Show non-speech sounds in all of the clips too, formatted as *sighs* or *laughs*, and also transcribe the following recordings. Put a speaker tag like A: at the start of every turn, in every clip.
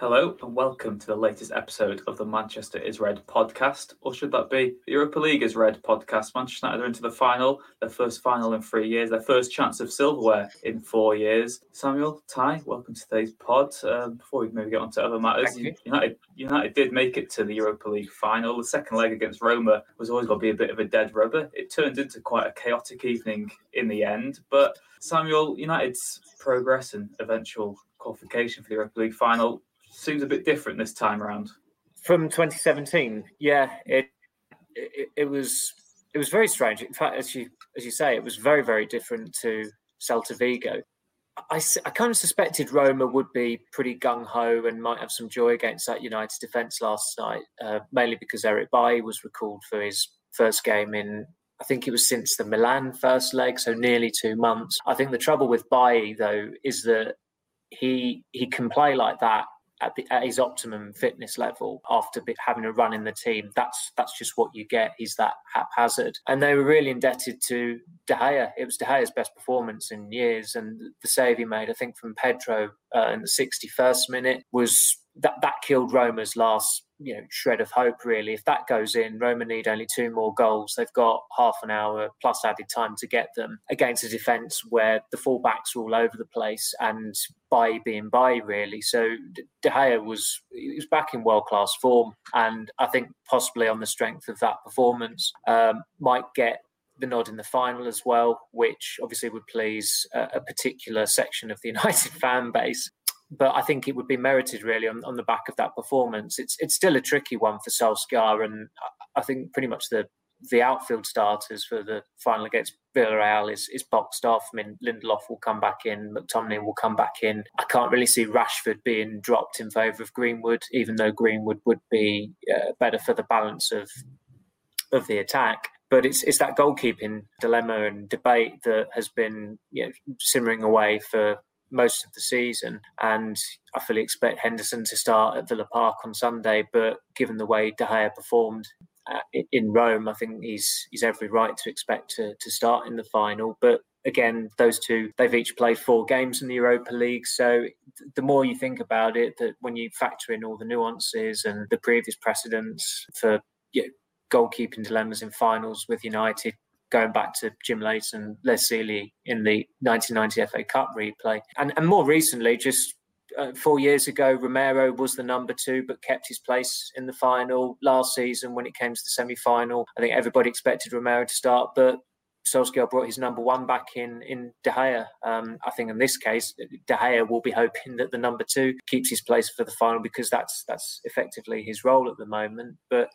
A: Hello and welcome to the latest episode of the Manchester is Red podcast, or should that be the Europa League is Red podcast? Manchester United are into the final, their first final in three years, their first chance of silverware in four years. Samuel, Ty, welcome to today's pod. Um, before we maybe get on to other matters, United United did make it to the Europa League final. The second leg against Roma was always going to be a bit of a dead rubber. It turned into quite a chaotic evening in the end, but Samuel, United's progress and eventual qualification for the Europa League final seems a bit different this time around.
B: From 2017, yeah, it, it it was it was very strange. In fact, as you as you say, it was very very different to Celta Vigo. I, I kind of suspected Roma would be pretty gung ho and might have some joy against that United defence last night, uh, mainly because Eric Bailly was recalled for his first game in I think it was since the Milan first leg, so nearly two months. I think the trouble with Bailly though is that he he can play like that at, the, at his optimum fitness level after having a run in the team. That's that's just what you get. He's that haphazard, and they were really indebted to De Gea. It was De Gea's best performance in years, and the save he made, I think, from Pedro uh, in the 61st minute was that that killed Roma's last you know shred of hope really. If that goes in, Roma need only two more goals. They've got half an hour plus added time to get them against a defence where the fullbacks are all over the place and Bailly being Bailly really. So De Gea was he was back in world class form, and I think possibly on the strength of that performance um, might get the nod in the final as well, which obviously would please a, a particular section of the *laughs* United fan base but I think it would be merited really on, on the back of that performance. It's it's still a tricky one for Solskjaer, and I think pretty much the the outfield starters for the final against Villarreal is, is boxed off. I mean, Lindelof will come back in, McTominay will come back in. I can't really see Rashford being dropped in favour of Greenwood, even though Greenwood would be uh, better for the balance of of the attack. But it's it's that goalkeeping dilemma and debate that has been you know, simmering away for most of the season. And I fully expect Henderson to start at Villa Park on Sunday. But given the way De Gea performed uh, in Rome, I think he's he's every right to expect to, to start in the final. But again, those two they've each played four games in the Europa League. So the more you think about it, that when you factor in all the nuances and the previous precedents for you know, goalkeeping dilemmas in finals with United, going back to Jim Leighton, Les Sealey in the 1990 FA Cup replay. And, and more recently, just uh, four years ago, Romero was the number two, but kept his place in the final. Last season, when it came to the semi final, I think everybody expected Romero to start, but Solskjaer brought his number one back in in De Gea. Um, I think in this case, De Gea will be hoping that the number two keeps his place for the final because that's that's effectively his role at the moment. But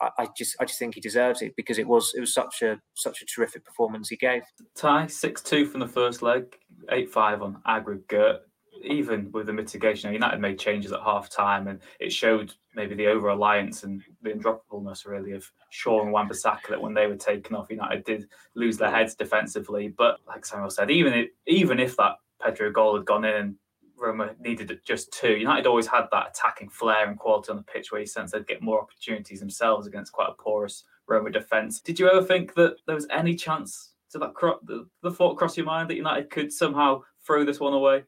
B: I, just I just think he deserves it because it was it was such a such a terrific performance he gave.
A: Ty six two from the first leg, eight five on aggregate. Even with the mitigation, United made changes at half time, and it showed maybe the over reliance and the undroppableness really of Shaw and Wan-Bissaka that when they were taken off, United did lose their heads defensively. But like Samuel said, even if, even if that Pedro goal had gone in and Roma needed just two. United always had that attacking flair and quality on the pitch where you sense they'd get more opportunities themselves against quite a porous Roma defence. Did you ever think that there was any chance to that cro- the, the thought cross your mind that United could somehow throw this one away?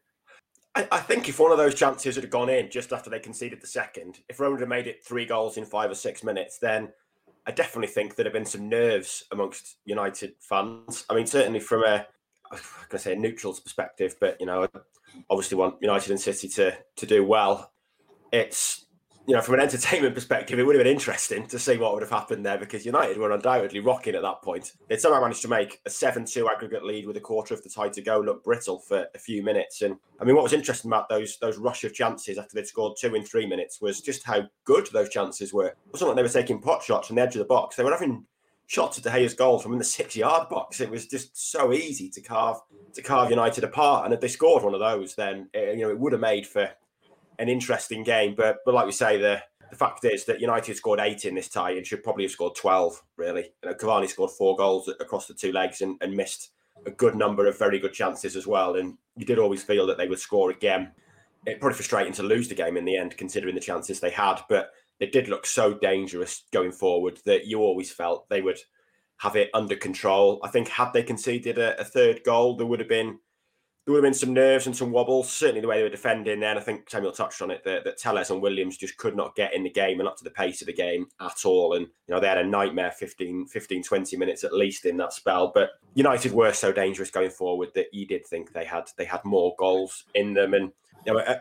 C: I, I, think if one of those chances had gone in just after they conceded the second, if Roma had made it three goals in five or six minutes, then I definitely think there'd have been some nerves amongst United fans. I mean, certainly from a To say a neutral's perspective, but you know, obviously want United and City to to do well. It's you know, from an entertainment perspective, it would have been interesting to see what would have happened there because United were undoubtedly rocking at that point. They'd somehow managed to make a 7 2 aggregate lead with a quarter of the tie to go look brittle for a few minutes. And I mean, what was interesting about those those rush of chances after they'd scored two in three minutes was just how good those chances were. It wasn't like they were taking pot shots from the edge of the box, they were having shots at De Gea's goal from in the six yard box. It was just so easy to carve to carve United apart. And if they scored one of those, then it, you know it would have made for an interesting game. But but like we say, the the fact is that United scored eight in this tie and should probably have scored 12, really. You know, Cavani scored four goals across the two legs and, and missed a good number of very good chances as well. And you did always feel that they would score again. It probably frustrating to lose the game in the end, considering the chances they had. But they did look so dangerous going forward that you always felt they would have it under control. I think had they conceded a, a third goal, there would have been there would have been some nerves and some wobbles. Certainly the way they were defending then. I think Samuel touched on it that, that Telles and Williams just could not get in the game and up to the pace of the game at all. And, you know, they had a nightmare 15, 15, 20 minutes at least in that spell. But United were so dangerous going forward that you did think they had they had more goals in them. And, you know,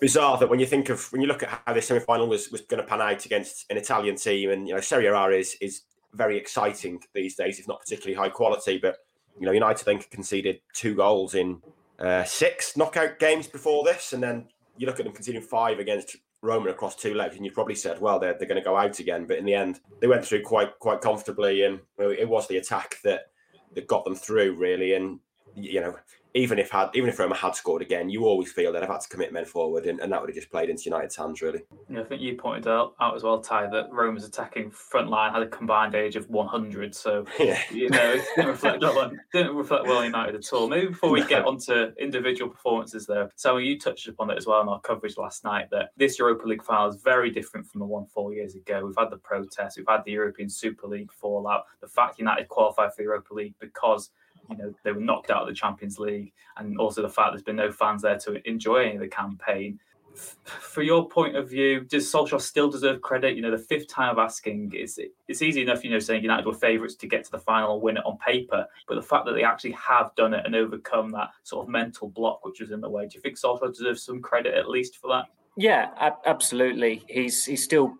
C: bizarre that when you think of when you look at how this semi-final was was going to pan out against an Italian team, and you know Serie A is is very exciting these days, if not particularly high quality. But you know, United then conceded two goals in uh, six knockout games before this, and then you look at them conceding five against Roma across two legs, and you probably said, well, they're, they're going to go out again. But in the end, they went through quite quite comfortably, and it was the attack that that got them through really. And you know, even if had even if Roma had scored again, you always feel that I've had to commit men forward, and, and that would have just played into United's hands, really.
A: Yeah, I think you pointed out, out as well, Ty, that Roma's attacking front line had a combined age of 100, so *laughs* yeah. you know it didn't reflect well, didn't reflect well United at all. Maybe before we get onto individual performances, though, so you touched upon it as well in our coverage last night that this Europa League final is very different from the one four years ago. We've had the protests, we've had the European Super League fallout, the fact United qualified for the Europa League because you know they were knocked out of the Champions League, and also the fact there's been no fans there to enjoy any of the campaign. For your point of view, does Solskjaer still deserve credit? You know, the fifth time of asking, it's it's easy enough, you know, saying United were favourites to get to the final and win it on paper, but the fact that they actually have done it and overcome that sort of mental block which was in the way, do you think Solskjaer deserves some credit at least for that?
B: Yeah, absolutely. He's he's still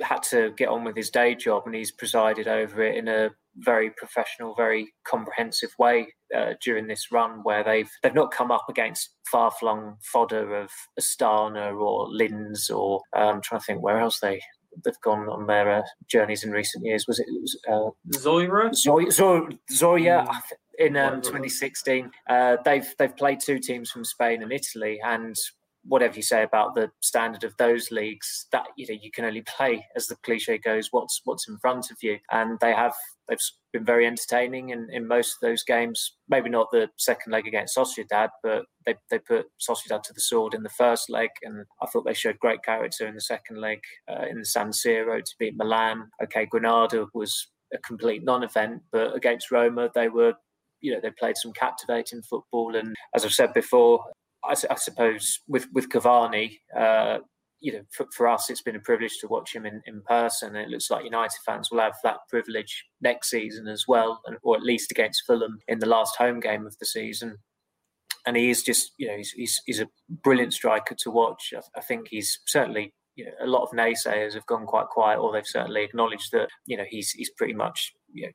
B: had to get on with his day job and he's presided over it in a very professional, very comprehensive way uh, during this run, where they've they've not come up against far flung fodder of Astana or Linz or um, I'm trying to think where else they they've gone on their uh, journeys in recent years. Was it, uh,
A: Zorya?
B: Zoya, Zoya mm. in um, 2016. Uh, they've they've played two teams from Spain and Italy, and whatever you say about the standard of those leagues, that you know you can only play, as the cliche goes, what's what's in front of you. And they have they've been very entertaining in, in most of those games. Maybe not the second leg against Sociedad, but they they put Sociedad to the sword in the first leg, and I thought they showed great character in the second leg uh, in San Siro to beat Milan. Okay, Granada was a complete non-event, but against Roma they were you know they played some captivating football and as i've said before I, I suppose with with Cavani, uh, you know, for, for, us, it's been a privilege to watch him in, in person. It looks like United fans will have that privilege next season as well, and, or at least against Fulham in the last home game of the season. And he is just, you know, he's, he's, he's a brilliant striker to watch. I, I think he's certainly you know, a lot of naysayers have gone quite quiet, or they've certainly acknowledged that you know he's he's pretty much you know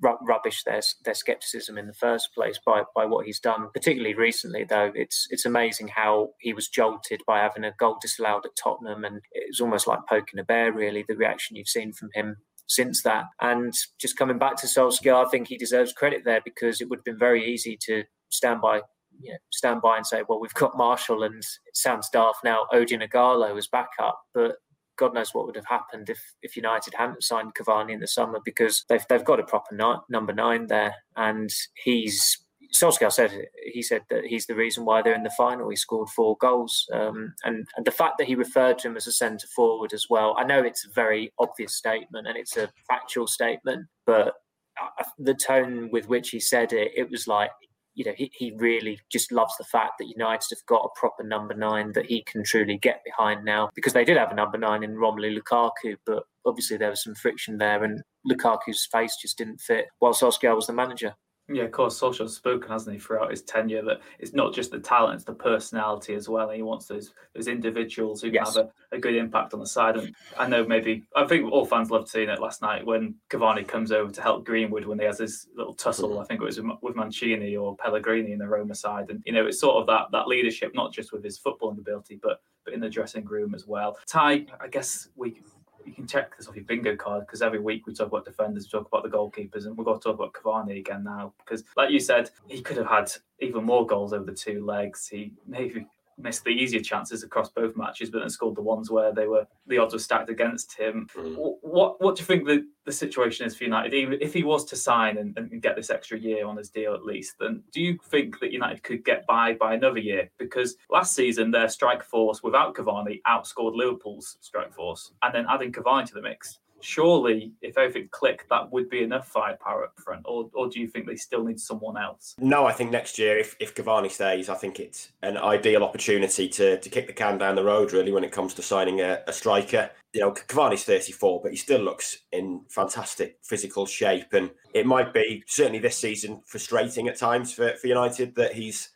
B: rubbish their their skepticism in the first place by by what he's done. Particularly recently, though, it's it's amazing how he was jolted by having a goal disallowed at Tottenham, and it was almost like poking a bear. Really, the reaction you've seen from him since that, and just coming back to Solskjaer, I think he deserves credit there because it would have been very easy to stand by. You know, stand by and say, well, we've got Martial and it sounds daft now. Odion Ighalo as backup, but God knows what would have happened if, if United hadn't signed Cavani in the summer because they've they've got a proper number nine there, and he's Solskjaer said he said that he's the reason why they're in the final. He scored four goals, um, and and the fact that he referred to him as a centre forward as well. I know it's a very obvious statement and it's a factual statement, but uh, the tone with which he said it, it was like you know, he, he really just loves the fact that United have got a proper number nine that he can truly get behind now because they did have a number nine in Romelu Lukaku, but obviously there was some friction there and Lukaku's face just didn't fit while Solskjaer was the manager.
A: Yeah, of course, Solskjaer's spoken, hasn't he, throughout his tenure that it's not just the talent, it's the personality as well. And he wants those those individuals who yes. can have a, a, good impact on the side. And I know maybe I think all fans loved seeing it last night when Cavani comes over to help Greenwood when he has this little tussle. Mm-hmm. I think it was with Mancini or Pellegrini in the Roma side. And you know, it's sort of that that leadership, not just with his footballing ability, but but in the dressing room as well. Ty, I guess we you can check this off your bingo card because every week we talk about defenders, we talk about the goalkeepers, and we've got to talk about Cavani again now because, like you said, he could have had even more goals over the two legs. He maybe missed the easier chances across both matches, but then scored the ones where they were the odds were stacked against him. Mm. What what do you think the, the situation is for United? Even if he was to sign and, and get this extra year on his deal at least, then do you think that United could get by by another year? Because last season their strike force without Cavani outscored Liverpool's strike force, and then adding Cavani to the mix surely if everything clicked, that would be enough firepower up front, or, or do you think they still need someone else?
C: No, I think next year, if, if Cavani stays, I think it's an ideal opportunity to, to kick the can down the road, really, when it comes to signing a, a striker. You know, Cavani's 34, but he still looks in fantastic physical shape. And it might be, certainly this season, frustrating at times for, for United that he's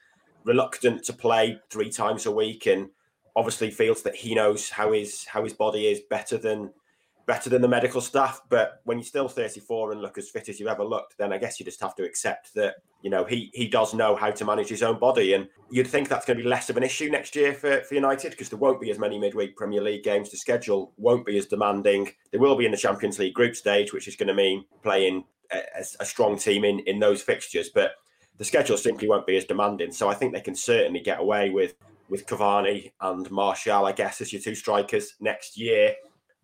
C: reluctant to play three times a week and obviously feels that he knows how his how his body is better than better than the medical staff. But when you're still 34 and look as fit as you've ever looked, then I guess you just have to accept that you know he he does know how to manage his own body, and you'd think that's going to be less of an issue next year for, for United because there won't be as many midweek Premier League games to schedule, won't be as demanding. They will be in the Champions League group stage, which is going to mean playing a, a strong team in in those fixtures, but the schedule simply won't be as demanding. So I think they can certainly get away with with Cavani and Martial, I guess, as your two strikers next year.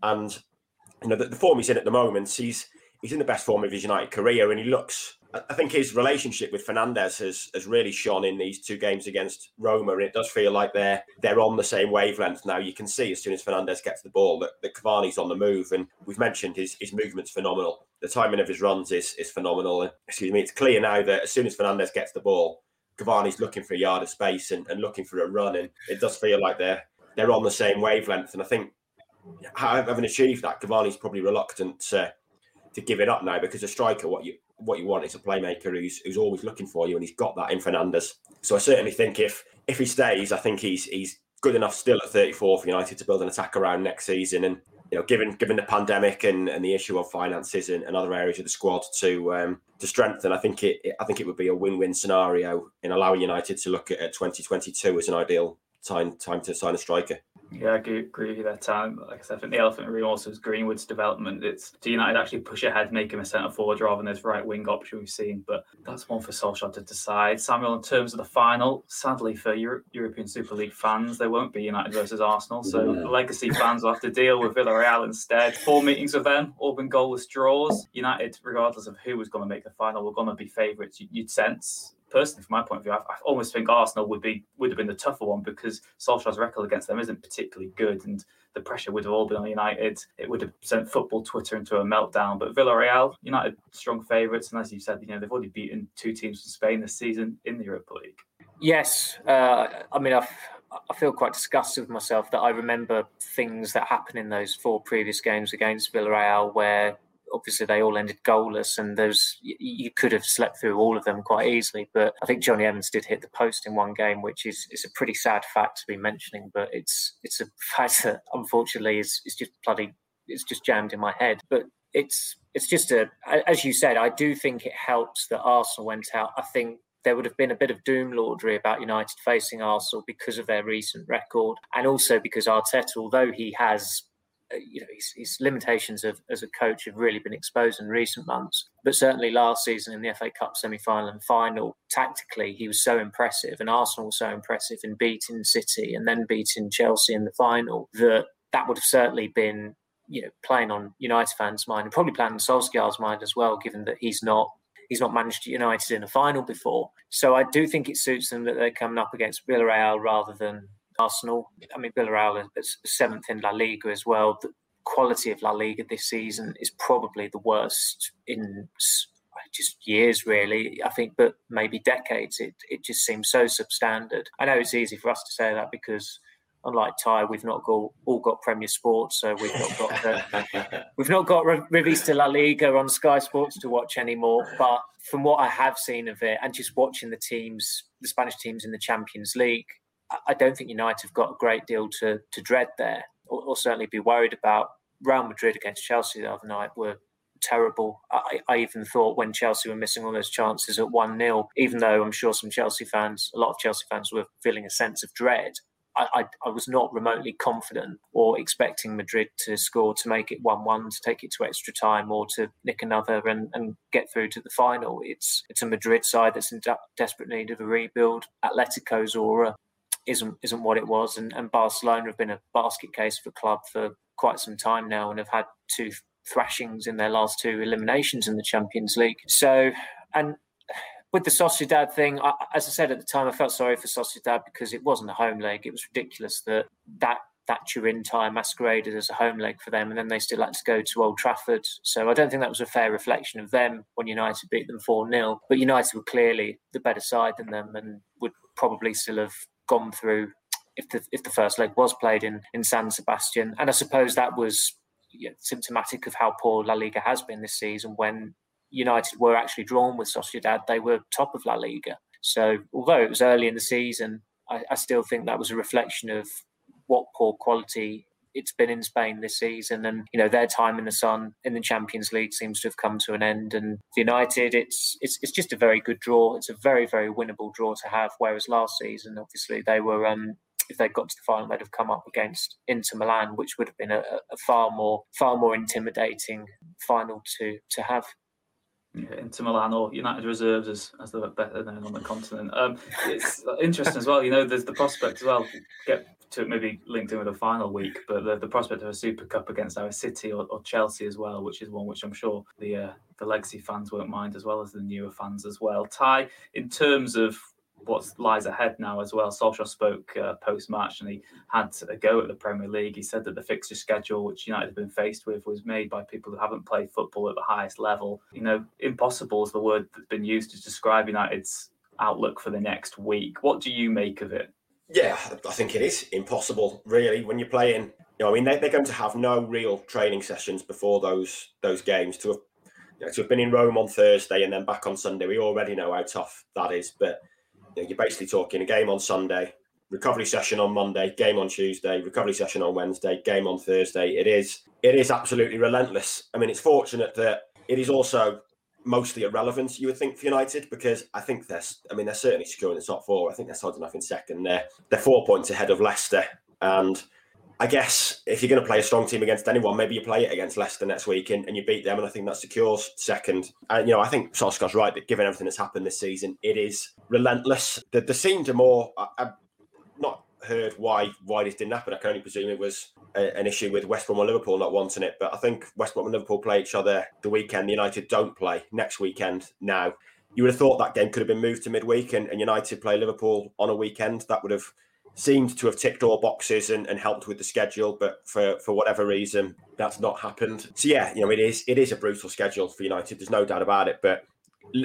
C: And you know, the, the form he's in at the moment, he's he's in the best form of his United career, and he looks. I think his relationship with Fernandes has has really shone in these two games against Roma, and it does feel like they're they're on the same wavelength now. You can see as soon as Fernandes gets the ball that, that Cavani's on the move, and we've mentioned his his movement's phenomenal. The timing of his runs is is phenomenal. And excuse me, it's clear now that as soon as Fernandes gets the ball, Cavani's looking for a yard of space and, and looking for a run, and it does feel like they're they're on the same wavelength. And I think having achieved that, Cavani's probably reluctant to, to give it up now because a striker, what you what you want is a playmaker who's who's always looking for you, and he's got that in Fernandes. So I certainly think if if he stays, I think he's he's good enough still at 34 for United to build an attack around next season. And you know, given given the pandemic and, and the issue of finances and, and other areas of the squad to um, to strengthen, I think it, it I think it would be a win win scenario in allowing United to look at, at 2022 as an ideal time time to sign a striker.
A: Yeah, I agree, agree with there. Time, like I said, I think the elephant in the room also is Greenwood's development. It's do United actually push ahead, make him a centre forward rather than this right wing option we've seen. But that's one for Solskjaer to decide. Samuel, in terms of the final, sadly for Euro- European Super League fans, there won't be United versus Arsenal. So yeah. legacy fans will have to deal with Villarreal instead. Four meetings with them, all been goalless draws. United, regardless of who was going to make the final, were going to be favourites. You'd sense personally, from my point of view, I, I, almost think Arsenal would be would have been the tougher one because Solskjaer's record against them isn't particularly good, and the pressure would have all been on United. It would have sent football Twitter into a meltdown. But Villarreal, United, strong favourites, and as you said, you know they've already beaten two teams from Spain this season in the Europa League.
B: Yes, uh, I mean I've. I feel quite disgusted with myself that I remember things that happened in those four previous games against Villarreal where obviously they all ended goalless, and those you could have slept through all of them quite easily. But I think Jonny Evans did hit the post in one game, which is is a pretty sad fact to be mentioning. But it's it's a fact *laughs* that unfortunately is is just bloody it's just jammed in my head. But it's it's just a as you said, I do think it helps that Arsenal went out. I think there would have been a bit of doom lordry about United facing Arsenal because of their recent record, and also because Arteta, although he has Uh, you know, his, his limitations of, as a coach have really been exposed in recent months. But certainly last season in the FA Cup semi-final and final, tactically he was so impressive, and Arsenal was so impressive in beating City and then beating Chelsea in the final that that would have certainly been, you know, playing on United fans' mind and probably playing on Solskjaer's mind as well, given that he's not he's not managed United in a final before. So I do think it suits them that they're coming up against Villarreal rather than Arsenal. I mean, Villarreal is seventh in La Liga as well. The quality of La Liga this season is probably the worst in just years, really. I think, but maybe decades. It it just seems so substandard. I know it's easy for us to say that because. Unlike Ty, we've not got, all got Premier Sports, so we've not got the, *laughs* we've not got Revista La Liga on Sky Sports to watch anymore. But from what I have seen of it, and just watching the teams, the Spanish teams in the Champions League, I don't think United have got a great deal to, to dread there, or, or, certainly be worried about. Real Madrid against Chelsea the other night were terrible. I, I, even thought when Chelsea were missing all those chances at 1 0, even though I'm sure some Chelsea fans, a lot of Chelsea fans were feeling a sense of dread, I, I, I was not remotely confident or expecting Madrid to score to make it 1 1, to take it to extra time, or to nick another and, and get through to the final. It's, it's a Madrid side that's in de- desperate need of a rebuild. Atletico's aura isn't isn't what it was. And, and Barcelona have been a basket case for club for quite some time now and have had two thrashings in their last two eliminations in the Champions League. So, and with the Sociedad thing, I, as I said at the time, I felt sorry for Sociedad because it wasn't a home leg. It was ridiculous that that that Turin tie masqueraded as a home leg for them, and then they still had to go to Old Trafford. So I don't think that was a fair reflection of them when United beat them 4 0. But United were clearly the better side than them and would probably still have gone through if the if the first leg was played in, in San Sebastian. And I suppose that was yeah, symptomatic of how poor La Liga has been this season when United were actually drawn with Sociedad, they were top of La Liga. So although it was early in the season, I, I still think that was a reflection of what poor quality it's been in Spain this season, and you know their time in the sun in the Champions League seems to have come to an end. And United, it's it's it's just a very good draw. It's a very very winnable draw to have. Whereas last season, obviously they were um, if they'd got to the final, they'd have come up against Inter Milan, which would have been a, a far more far more intimidating final to to have.
A: Yeah, Milan or United reserves, as, as they're better known on the continent. Um, it's interesting as well. You know, there's the prospect as well. Get to maybe linked in with a final week, but the, the prospect of a Super Cup against our City or, or, Chelsea as well, which is one which I'm sure the uh, the legacy fans won't mind as well as the newer fans as well. Ty, in terms of what lies ahead now as well. Solskjaer spoke uh, post match and he had a go at the Premier League. He said that the fixture schedule, which United have been faced with, was made by people who haven't played football at the highest level. You know, impossible is the word that's been used to describe United's outlook for the next week. What do you make of it?
C: Yeah, I think it is impossible, really, when you're playing. You know, I mean, they, are going to have no real training sessions before those those games. To have, you know, to have been in Rome on Thursday and then back on Sunday, we already know how tough that is. But you're basically talking a game on Sunday, recovery session on Monday, game on Tuesday, recovery session on Wednesday, game on Thursday. It is it is absolutely relentless. I mean, it's fortunate that it is also mostly irrelevant, you would think, for United, because I think they're I mean, they're certainly securing the top four. I think they're solid enough in second. They're they're four points ahead of Leicester. And I guess if you're going to play a strong team against anyone, maybe you play it against Leicester next week and, and you beat them, and I think that secures second. And you know, I think Solskjaer's right that given everything that's happened this season, it is relentless. The, the seemed more. I, I've not heard why why this didn't happen. I can only presume it was a, an issue with West Brom or Liverpool not wanting it. But I think West Brom and Liverpool play each other the weekend. The United don't play next weekend now. You would have thought that game could have been moved to midweek and, and United play Liverpool on a weekend. That would have seemed to have ticked all boxes and, and helped with the schedule, but for, for whatever reason, that's not happened. So yeah, you know, it is it is a brutal schedule for United. There's no doubt about it, but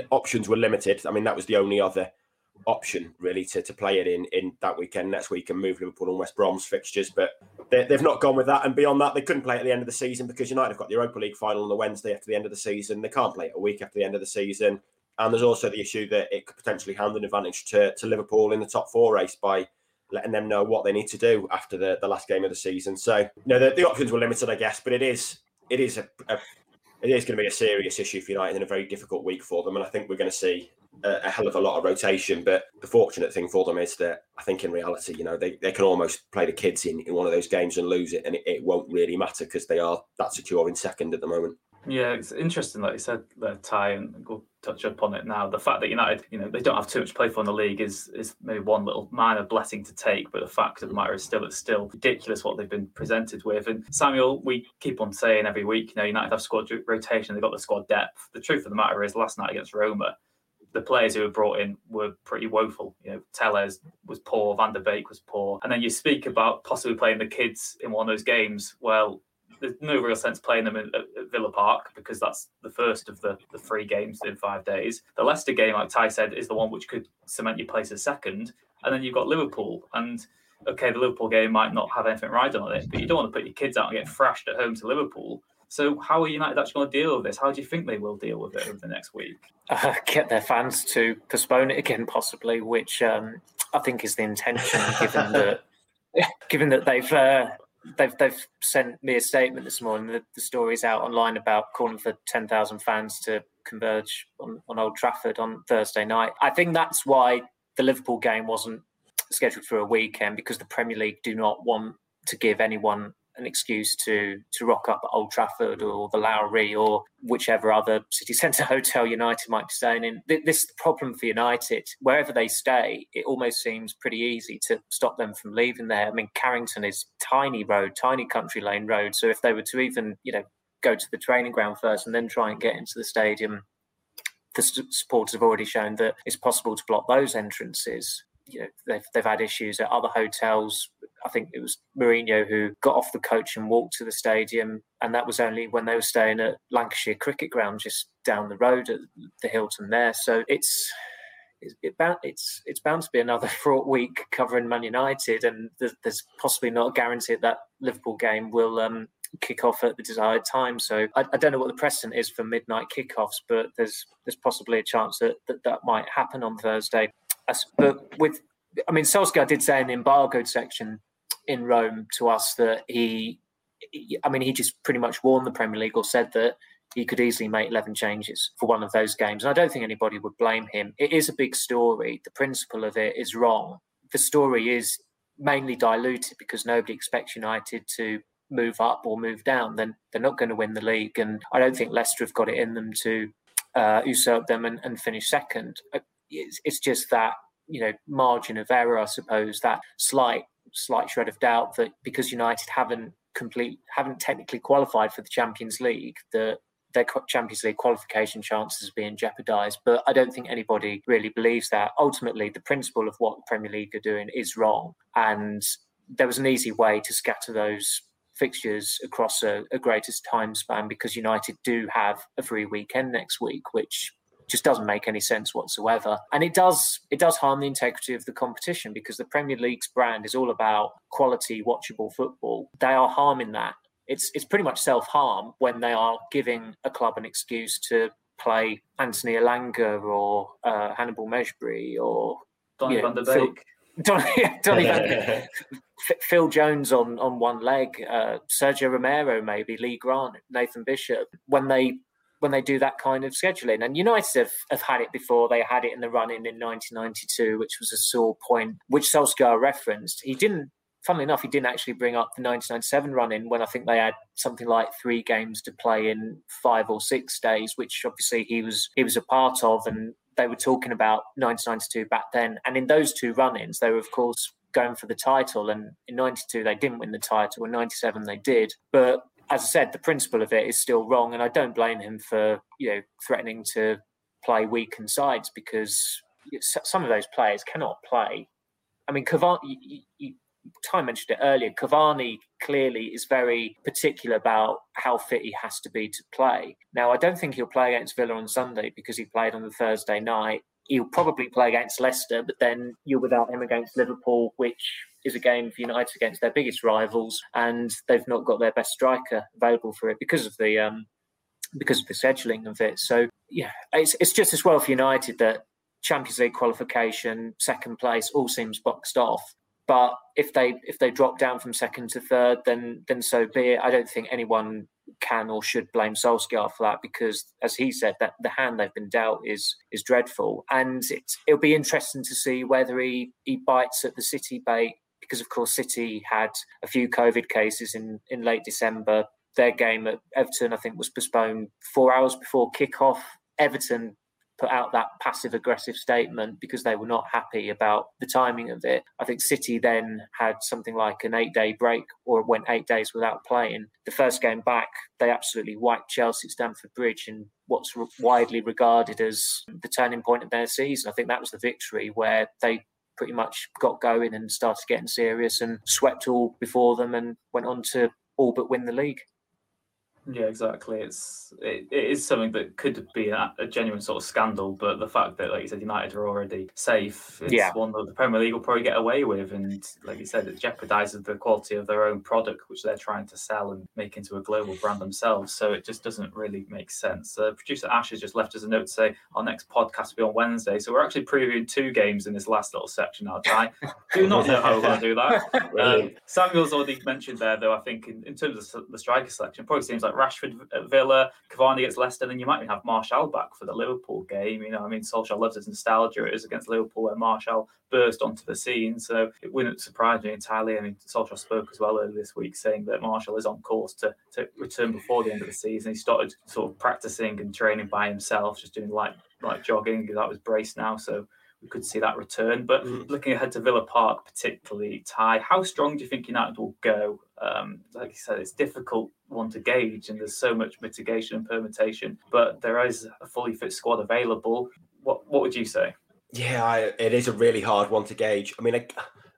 C: options were limited. I mean, that was the only other option really to, to play it in in that weekend next week and move Liverpool and West Brom's fixtures. But they, have not gone with that. And beyond that, they couldn't play at the end of the season because United have got the Europa League final on the Wednesday after the end of the season. They can't play it a week after the end of the season. And there's also the issue that it could potentially hand an advantage to, to Liverpool in the top four race by letting them know what they need to do after the, the last game of the season. So, you know, the, the options were limited, I guess, but it is it is a, a it is going to be a serious issue for United and a very difficult week for them. And I think we're going to see a, a, hell of a lot of rotation. But the fortunate thing for them is that I think in reality, you know, they, they can almost play the kids in, in one of those games and lose it, and it, it won't really matter because they are that secure in second at the moment.
A: Yeah, it's interesting, like you said, there, Ty, and we'll touch up on it now. The fact that United, you know, they don't have too much play for in the league is is maybe one little minor blessing to take, but the fact of the matter is still it's still ridiculous what they've been presented with. And Samuel, we keep on saying every week, you know, United have squad rotation, they've got the squad depth. The truth of the matter is, last night against Roma, the players who were brought in were pretty woeful. You know, Telles was poor, Van der Beek was poor, and then you speak about possibly playing the kids in one of those games. Well, there's no real sense playing them at, at, Villa Park because that's the first of the, the three games in five days. The Leicester game, like Ty said, is the one which could cement your place as second. And then you've got Liverpool. And okay, the Liverpool game might not have anything riding on it, but you don't want to put your kids out and get thrashed at home to Liverpool. So, how are United actually going to deal with this? How do you think they will deal with it over the next week?
B: Uh, get their fans to postpone it again, possibly, which um, I think is the intention, given *laughs* that given that they've uh, they've they've sent me a statement this morning. The, the story's out online about calling for ten thousand fans to converge on, on Old Trafford on Thursday night. I think that's why the Liverpool game wasn't scheduled for a weekend because the Premier League do not want to give anyone an excuse to to rock up at Old Trafford or the Lowry or whichever other city *laughs* centre hotel United might be staying in. This is the problem for United. Wherever they stay, it almost seems pretty easy to stop them from leaving there. I mean, Carrington is tiny road, tiny country lane road. So if they were to even, you know, go to the training ground first and then try and get into the stadium, the supporters have already shown that it's possible to block those entrances you know they've they've had issues at other hotels. I think it was Mourinho who got off the coach and walked to the stadium, and that was only when they were staying at Lancashire Cricket Ground, just down the road at the Hilton there. So it's it bound, it's it's bound to be another *laughs* fraught week covering Man United, and there's, there's possibly not a guarantee that, that Liverpool game will um, kick off at the desired time. So I, I, don't know what the precedent is for midnight kickoffs, but there's there's possibly a chance that that, that might happen on Thursday but with, I mean, Solskjaer did say in the embargoed section in Rome to us that he, I mean, he just pretty much warned the Premier League or said that he could easily make 11 changes for one of those games. And I don't think anybody would blame him. It is a big story. The principle of it is wrong. The story is mainly diluted because nobody expects United to move up or move down. Then they're not going to win the league. And I don't think Leicester have got it in them to uh, usurp them and, and finish second. It's, it's just that you know margin of error, I suppose, that slight slight shred of doubt that because United haven't complete haven't technically qualified for the Champions League, that their Champions League qualification chances are being jeopardised. But I don't think anybody really believes that. Ultimately, the principle of what the Premier League are doing is wrong, and there was an easy way to scatter those fixtures across a, a greatest time span because United do have a free weekend next week, which just doesn't make any sense whatsoever. And it does it does harm the integrity of the competition because the Premier League's brand is all about quality, watchable football. They are harming that. It's it's pretty much self harm when they are giving a club an excuse to play Anthony Elanga or uh, Hannibal Mejbri or
A: Donny van der Beek. *laughs*
B: Donny, Donny van *laughs* Phil Jones on on one leg, uh, Sergio Romero maybe, Lee Grant, Nathan Bishop, when they when they do that kind of scheduling. And United have, have had it before. They had it in the running in 1992, which was a sore point, which Solskjaer referenced. He didn't, funnily enough, he didn't actually bring up the 1997 running when I think they had something like three games to play in five or six days, which obviously he was he was a part of. And they were talking about 1992 back then. And in those two run-ins, they were of course going for the title. And in 92, they didn't win the title. In 97, they did. But as I said, the principle of it is still wrong, and I don't blame him for you know threatening to play weakened sides because some of those players cannot play. I mean, Cavani, you, you, Ty mentioned it earlier. Cavani clearly is very particular about how fit he has to be to play. Now, I don't think he'll play against Villa on Sunday because he played on the Thursday night. He'll probably play against Leicester, but then you're without him against Liverpool, which is a game for United against their biggest rivals, and they've not got their best striker available for it because of the um, because of the scheduling of it. So yeah, it's it's just as well for United that Champions League qualification, second place, all seems boxed off. But if they if they drop down from second to third, then then so be it. I don't think anyone can or should blame Solskjaer for that because, as he said, that the hand they've been dealt is is dreadful, and it's, it'll be interesting to see whether he he bites at the City bait because, of course, City had a few COVID cases in, in late December. Their game at Everton, I think, was postponed four hours before kickoff. Everton put out that passive aggressive statement because they were not happy about the timing of it. I think City then had something like an eight day break or went eight days without playing. The first game back, they absolutely wiped Chelsea at Stamford Bridge in what's widely regarded as the turning point of their season. I think that was the victory where they pretty much got going and started getting serious and swept all before them and went on to all but win the league.
A: Yeah, exactly. It's it, it is something that could be a, a, genuine sort of scandal, but the fact that, like you said, United are already safe, it's yeah. one that the Premier League will probably get away with, and like you said, it jeopardises the quality of their own product, which they're trying to sell and make into a global brand themselves. So it just doesn't really make sense. Uh, producer Ash has just left us a note to say our next podcast will be on Wednesday, so we're actually previewing two games in this last little section. Now, I do not know how we're going to do that. *laughs* Um, Samuel's already mentioned there, though. I think in, in terms of the striker selection, it probably seems like Rashford at uh, Villa, Cavani against Leicester, then you might even have Martial back for the Liverpool game. You know, I mean, Solskjaer loves his nostalgia. It is against Liverpool where Martial burst onto the scene. So it wouldn't surprise me entirely. I mean, Solskjaer spoke as well earlier this week saying that Martial is on course to, to return before the end of the season. He started sort of practicing and training by himself, just doing light, light jogging. Because that was brace now. So we could see that return. But mm. looking ahead to Villa Park, particularly, Ty, how strong do you think United will go? Um, like you said, it's difficult one to gauge, and there's so much mitigation and permutation. But there is a fully fit squad available. What what would you say?
C: Yeah, I, it is a really hard one to gauge. I mean, I,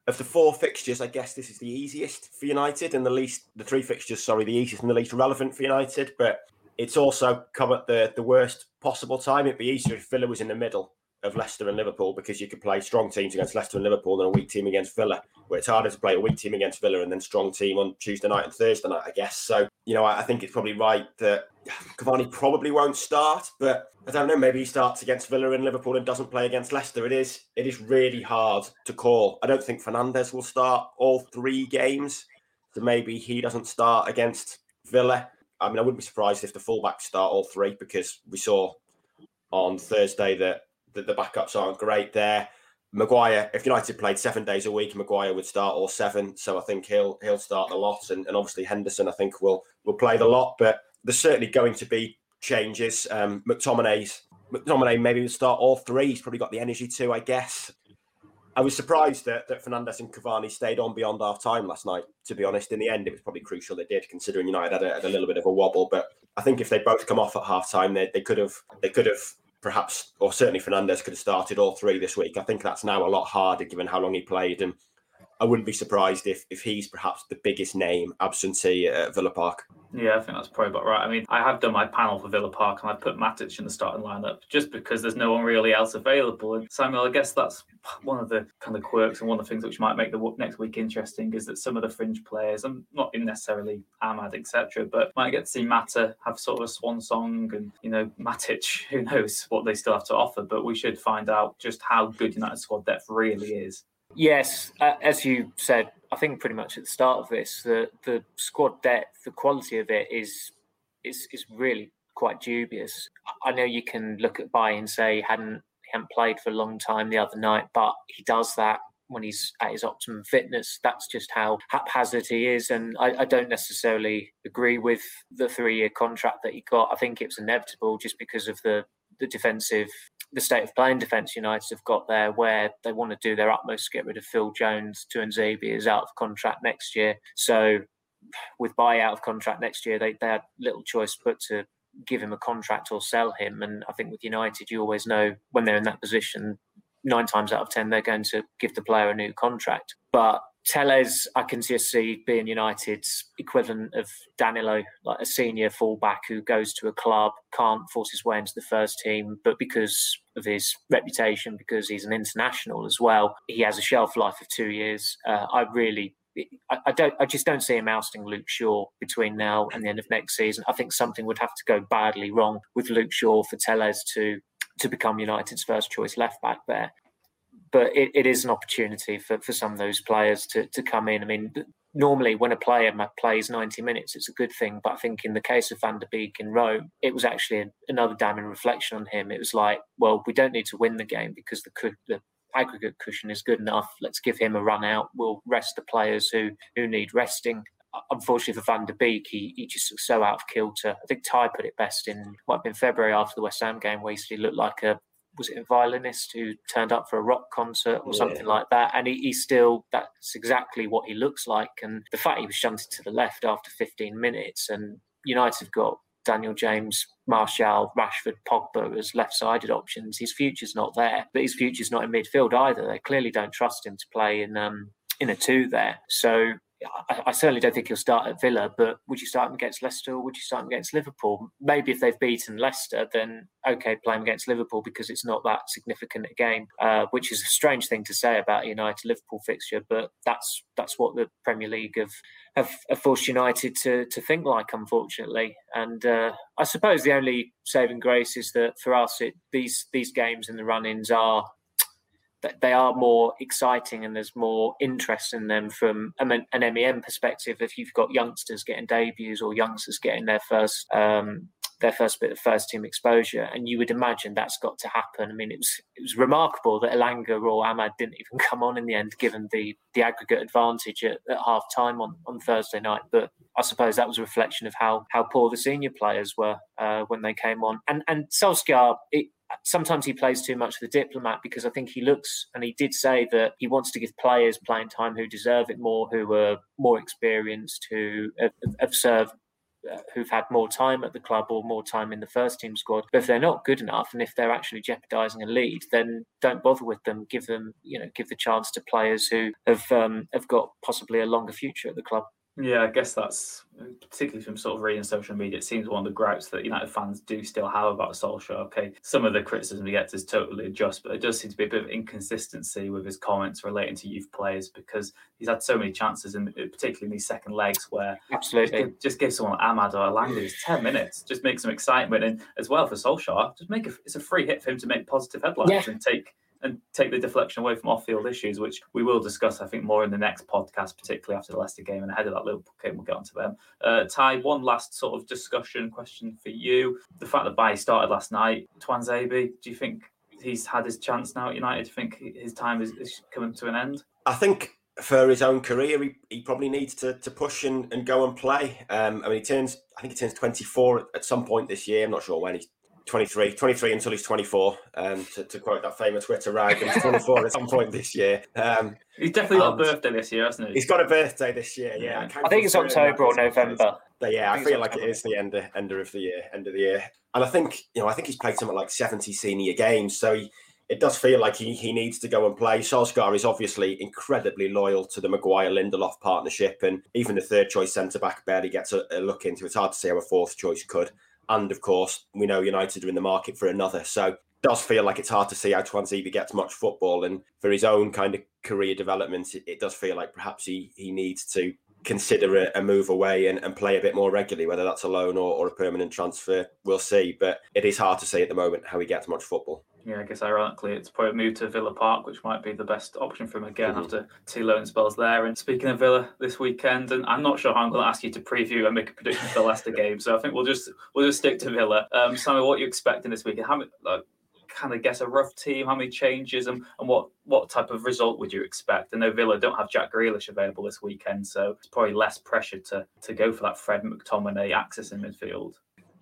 C: of the four fixtures, I guess this is the easiest for United, and the least the three fixtures, sorry, the easiest and the least relevant for United. But it's also come at the the worst possible time. It'd be easier if Villa was in the middle of Leicester and Liverpool because you could play strong teams against Leicester and Liverpool and a weak team against Villa. Where it's harder to play a weak team against Villa and then strong team on Tuesday night and Thursday night, I guess. So, you know, I, I think it's probably right that *sighs* Cavani probably won't start, but I don't know. Maybe he starts against Villa and Liverpool and doesn't play against Leicester. It is it is really hard to call. I don't think Fernandes will start all three games, so maybe he doesn't start against Villa. I mean, I wouldn't be surprised if the fullbacks start all three because we saw on Thursday that the, the backups aren't great there. Maguire, if United played seven days a week, Maguire would start all seven. So I think he'll he'll start the lot, and, and obviously Henderson, I think will will play the lot. But there's certainly going to be changes. Um, McTominay's McTominay maybe will start all three. He's probably got the energy to, I guess. I was surprised that, that Fernandes and Cavani stayed on beyond half time last night. To be honest, in the end, it was probably crucial they did, considering United had a, had a little bit of a wobble. But I think if they both come off at half time, they, they could have they could have perhaps, or certainly Fernandes could have started all three this week. I think that's now a lot harder given how long he played. And I wouldn't be surprised if if he's perhaps the biggest name absentee at Villa Park.
A: Yeah, I think that's probably about right. I mean, I have done my panel for Villa Park and I put Matic in the starting lineup just because there's no one really else available. And Samuel, I guess that's one of the kind of quirks and one of the things which might make the next week interesting is that some of the fringe players, and not necessarily Amad, etc., but might get to see Mata have sort of a swan song and, you know, Matic, *laughs* who knows what they still have to offer. But we should find out just how good United squad depth really is.
B: Yes, uh, as you said, I think pretty much at the start of this, the the squad depth, the quality of it is is is really quite dubious. I know you can look at Bailly and say he hadn't he hadn't played for a long time the other night, but he does that when he's at his optimum fitness. That's just how haphazard he is, and I, I don't necessarily agree with the three-year contract that he got. I think it was inevitable just because of the the defensive the state of playing defence United have got there, where they want to do their utmost to get rid of Phil Jones. Tuanzebe is out of contract next year, so with Bailly out of contract next year, they, they had little choice but to give him a contract or sell him. And I think with United, you always know when they're in that position, nine times out of ten, they're going to give the player a new contract. But Telles, I can just see being United's equivalent of Danilo, like a senior fullback who goes to a club, can't force his way into the first team, but because of his reputation, because he's an international as well, he has a shelf life of two years. Uh, I really I, I, don't. I just don't see him ousting Luke Shaw between now and the end of next season. I think something would have to go badly wrong with Luke Shaw for Telles to to become United's first choice left back there but it, it is an opportunity for, for some of those players to, to come in. I mean, normally when a player plays 90 minutes, it's a good thing. But I think in the case of Van der Beek in Rome, it was actually another damning reflection on him. It was like, well, we don't need to win the game because the, the aggregate cushion is good enough. Let's give him a run out. We'll rest the players who, who need resting uh, unfortunately for Van der Beek, he, he just so out of kilter. I think Ty put it best in might have been February after the West Ham game, where he looked like a was it a violinist who turned up for a rock concert or yeah. something like that? And he, he still, that's exactly what he looks like. And the fact he was shunted to the left after 15 minutes, and United have got Daniel James, Martial, Rashford, Pogba as left-sided options. His future's not there, but his future's not in midfield either. They clearly don't trust him to play in um, in a two there. So I, certainly don't think he'll start at Villa, but would you start him against Leicester or would you start him against Liverpool? Maybe if they've beaten Leicester, then okay, play him against Liverpool because it's not that significant a game, uh, which is a strange thing to say about a United Liverpool fixture, but that's that's what the Premier League have have, have forced United to to think like, unfortunately. And uh, I suppose the only saving grace is that for us, it, these these games and the run-ins are they are more exciting and there's more interest in them from an MEN perspective. If you've got youngsters getting debuts or youngsters getting their first um, their first bit of first team exposure, and you would imagine that's got to happen. I mean, it was it was remarkable that Elanga or Amad didn't even come on in the end, given the the aggregate advantage at, at half time on, on Thursday night. But I suppose that was a reflection of how how poor the senior players were uh, when they came on. And and Solskjaer, it, sometimes he plays too much the diplomat because I think he looks and he did say that he wants to give players playing time who deserve it more, who are more experienced, who have, served uh, who've had more time at the club or more time in the first team squad. But if they're not good enough and if they're actually jeopardising a lead, then don't bother with them. Give them, you know, give the chance to players who have um, have got possibly a longer future at the club.
A: Yeah, I guess that's particularly from sort of reading social media. It seems one of the gripes that United fans do still have about Solskjaer. Okay, some of the criticism he gets is totally just, but there does seem to be a bit of inconsistency with his comments relating to youth players because he's had so many chances, and particularly in these second legs, where
B: absolutely
A: just give, just give someone Amad or Elanga ten minutes, just make some excitement, and as well for Solskjaer, just make a, it's a free hit for him to make positive headlines yeah. and take and take the deflection away from off-field issues, which we will discuss, I think, more in the next podcast, particularly after the Leicester game and ahead of that Liverpool game. We'll get onto them. Uh, Ty, one last sort of discussion question for you: the fact that Bailly started last night, Tuanzebe, do you think he's had his chance now at United? Do you think his time is, is coming to an end?
C: I think for his own career, he, he probably needs to, to push and, and go and play. Um, I mean, he turns, I think he turns 24 at some point this year. I'm not sure when. He's 23, 23 until he's 24, um, to, to quote that famous Twitter rag. He's 24 at some point this year. Um,
A: he's definitely got a birthday this year, hasn't he?
C: He's got a birthday this year, yeah.
B: I, I think it's October or November.
C: But yeah, I, I feel like October. it is the end of, end of the year, end of the year. And I think, you know, I think he's played something like 70 senior games. So he, it does feel like he, he needs to go and play. Solskjaer is obviously incredibly loyal to the Maguire Lindelof partnership, and even the third choice centre back barely gets a, a, look into. It's hard to see how a fourth choice could. And of course, we know United are in the market for another. So it does feel like it's hard to see how Tuanzebe gets much football. And for his own kind of career development, it, it does feel like perhaps he, he needs to consider a, a move away and, and, play a bit more regularly, whether that's a loan or, or a permanent transfer. We'll see. But it is hard to say at the moment how he gets much football
A: yeah, I guess ironically, it's probably moved to Villa Park, which might be the best option for him again mm-hmm. after two loan spells there. And speaking of Villa this weekend, and I'm not sure how I'm going to ask you to preview and make a prediction for the *laughs* Leicester game, so I think we'll just we'll just stick to Villa. Um, Samuel, what are you expecting this weekend? How many, like, kind of guess a rough team, how many changes, and, and what what type of result would you expect? I know Villa don't have Jack Grealish available this weekend, so it's probably less pressure to to go for that Fred McTominay axis in midfield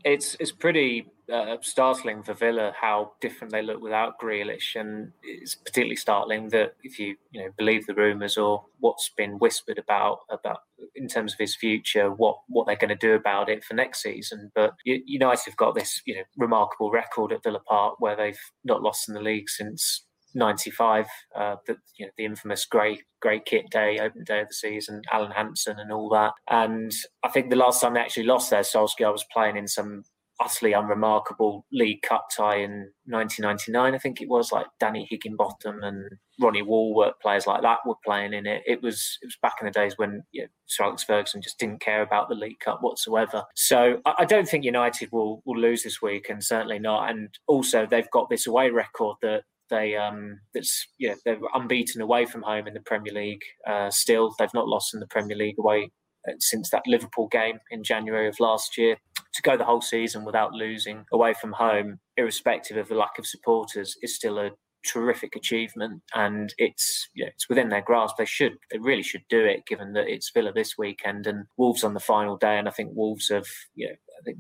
B: it's it's pretty uh, startling for Villa how different they look without Grealish, and it's particularly startling that if you you know believe the rumours or what's been whispered about about in terms of his future, what what they're going to do about it for next season. But United have got this you know remarkable record at Villa Park where they've not lost in the league since 95, uh, the you know the infamous grey grey kit day, open day of the season, Alan Hansen and all that. And I think the last time they actually lost there, Solskjaer was playing in some utterly unremarkable League Cup tie in 1999, I think it was. Like Danny Higginbotham and Ronnie Wall, players like that were playing in it. It was it was back in the days when you know, Sir Alex Ferguson just didn't care about the League Cup whatsoever. So I, I don't think United will will lose this week, and certainly not. And also they've got this away record that they um, that's yeah they're unbeaten away from home in the Premier League. Uh, still, they've not lost in the Premier League away uh, since that Liverpool game in January of last year. To go the whole season without losing away from home, irrespective of the lack of supporters, is still a terrific achievement and it's yeah, it's within their grasp they should they really should do it given that it's Villa this weekend and Wolves on the final day and I think Wolves have you know I think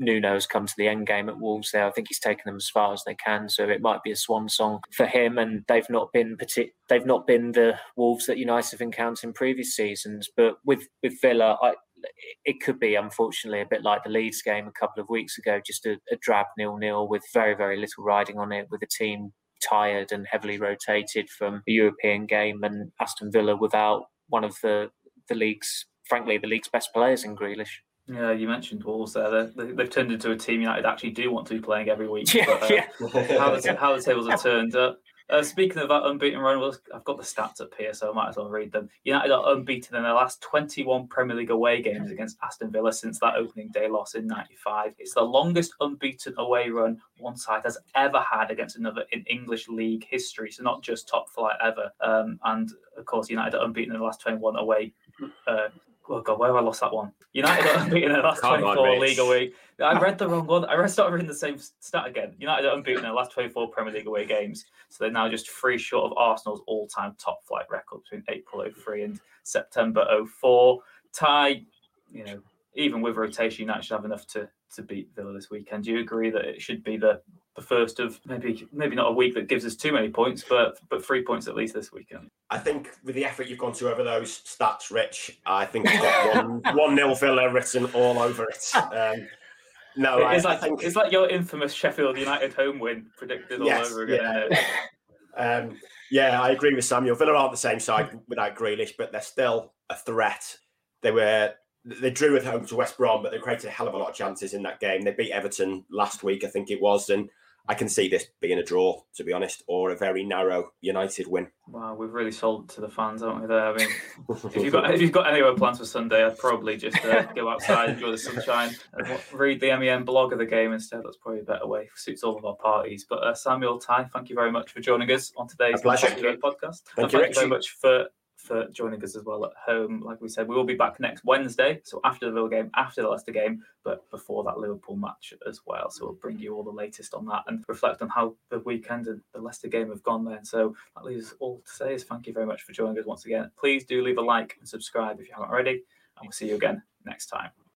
B: Nuno has come to the end game at Wolves there. I think he's taken them as far as they can, so it might be a swan song for him. And they've not been partic- they've not been the Wolves that United have encountered in previous seasons. But with with Villa, I, it could be unfortunately a bit like the Leeds game a couple of weeks ago, just a, a drab nil nil with very very little riding on it, with a team tired and heavily rotated from the European game, and Aston Villa without one of the the league's frankly the league's best players in Grealish.
A: Yeah, you mentioned Wolves there. They, have turned into a team United actually do want to be playing every week. *laughs*
B: Yeah, but, uh,
A: yeah. how, the, how the tables have turned. Uh, Uh, speaking of that unbeaten run, I've got the stats up here, so I might as well read them. United are unbeaten in their last 21 Premier League away games against Aston Villa since that opening day loss in 95. It's the longest unbeaten away run one side has ever had against another in English league history, so not just top flight ever. Um, and of course, United are unbeaten in the last 21 away uh, oh god, where have I lost that one? United are *laughs* unbeaten in the last 24 league away. I read the wrong one. I started reading the same stat again. United are unbeaten in the last 24 Premier League away games. So they're now just three short of Arsenal's all-time top flight record between April 03 and September 04. Ty, you know, even with rotation, United should have enough to to beat Villa this weekend. Do you agree that it should be the the first of maybe maybe not a week that gives us too many points, but but three points at least this weekend.
C: I think with the effort you've gone to over those stats, Rich, I think it's *laughs* got one one nil Villa written all over it. Um, no,
A: it's
C: I,
A: like
C: I think
A: it's like your infamous Sheffield United home win predicted all
C: Yes,
A: over again.
C: yeah. Um, yeah, I agree with Samuel. Villa aren't the same side without Grealish, but they're still a threat. They were they drew at home to West Brom, but they created a hell of a lot of chances in that game. They beat Everton last week, I think it was, and I can see this being a draw, to be honest, or a very narrow United win.
A: Wow, we've really sold to the fans, haven't we? There, I mean, *laughs* if you've got if you've got any other plans for Sunday, I'd probably just uh, go outside, enjoy the sunshine, and read the MEN blog of the game instead. That's probably a better way. Suits all of our parties. But uh, Samuel Ty, thank you very much for joining us on today's podcast.
C: Thank
A: thank you very much for for joining us as well at home. Like we said, we will be back next Wednesday, so after the Villa game, after the Leicester game, but before that Liverpool match as well. So we'll bring you all the latest on that and reflect on how the weekend and the Leicester game have gone then. So that leaves all to say is thank you very much for joining us once again. Please do leave a like and subscribe if you haven't already, and we'll see you again next time.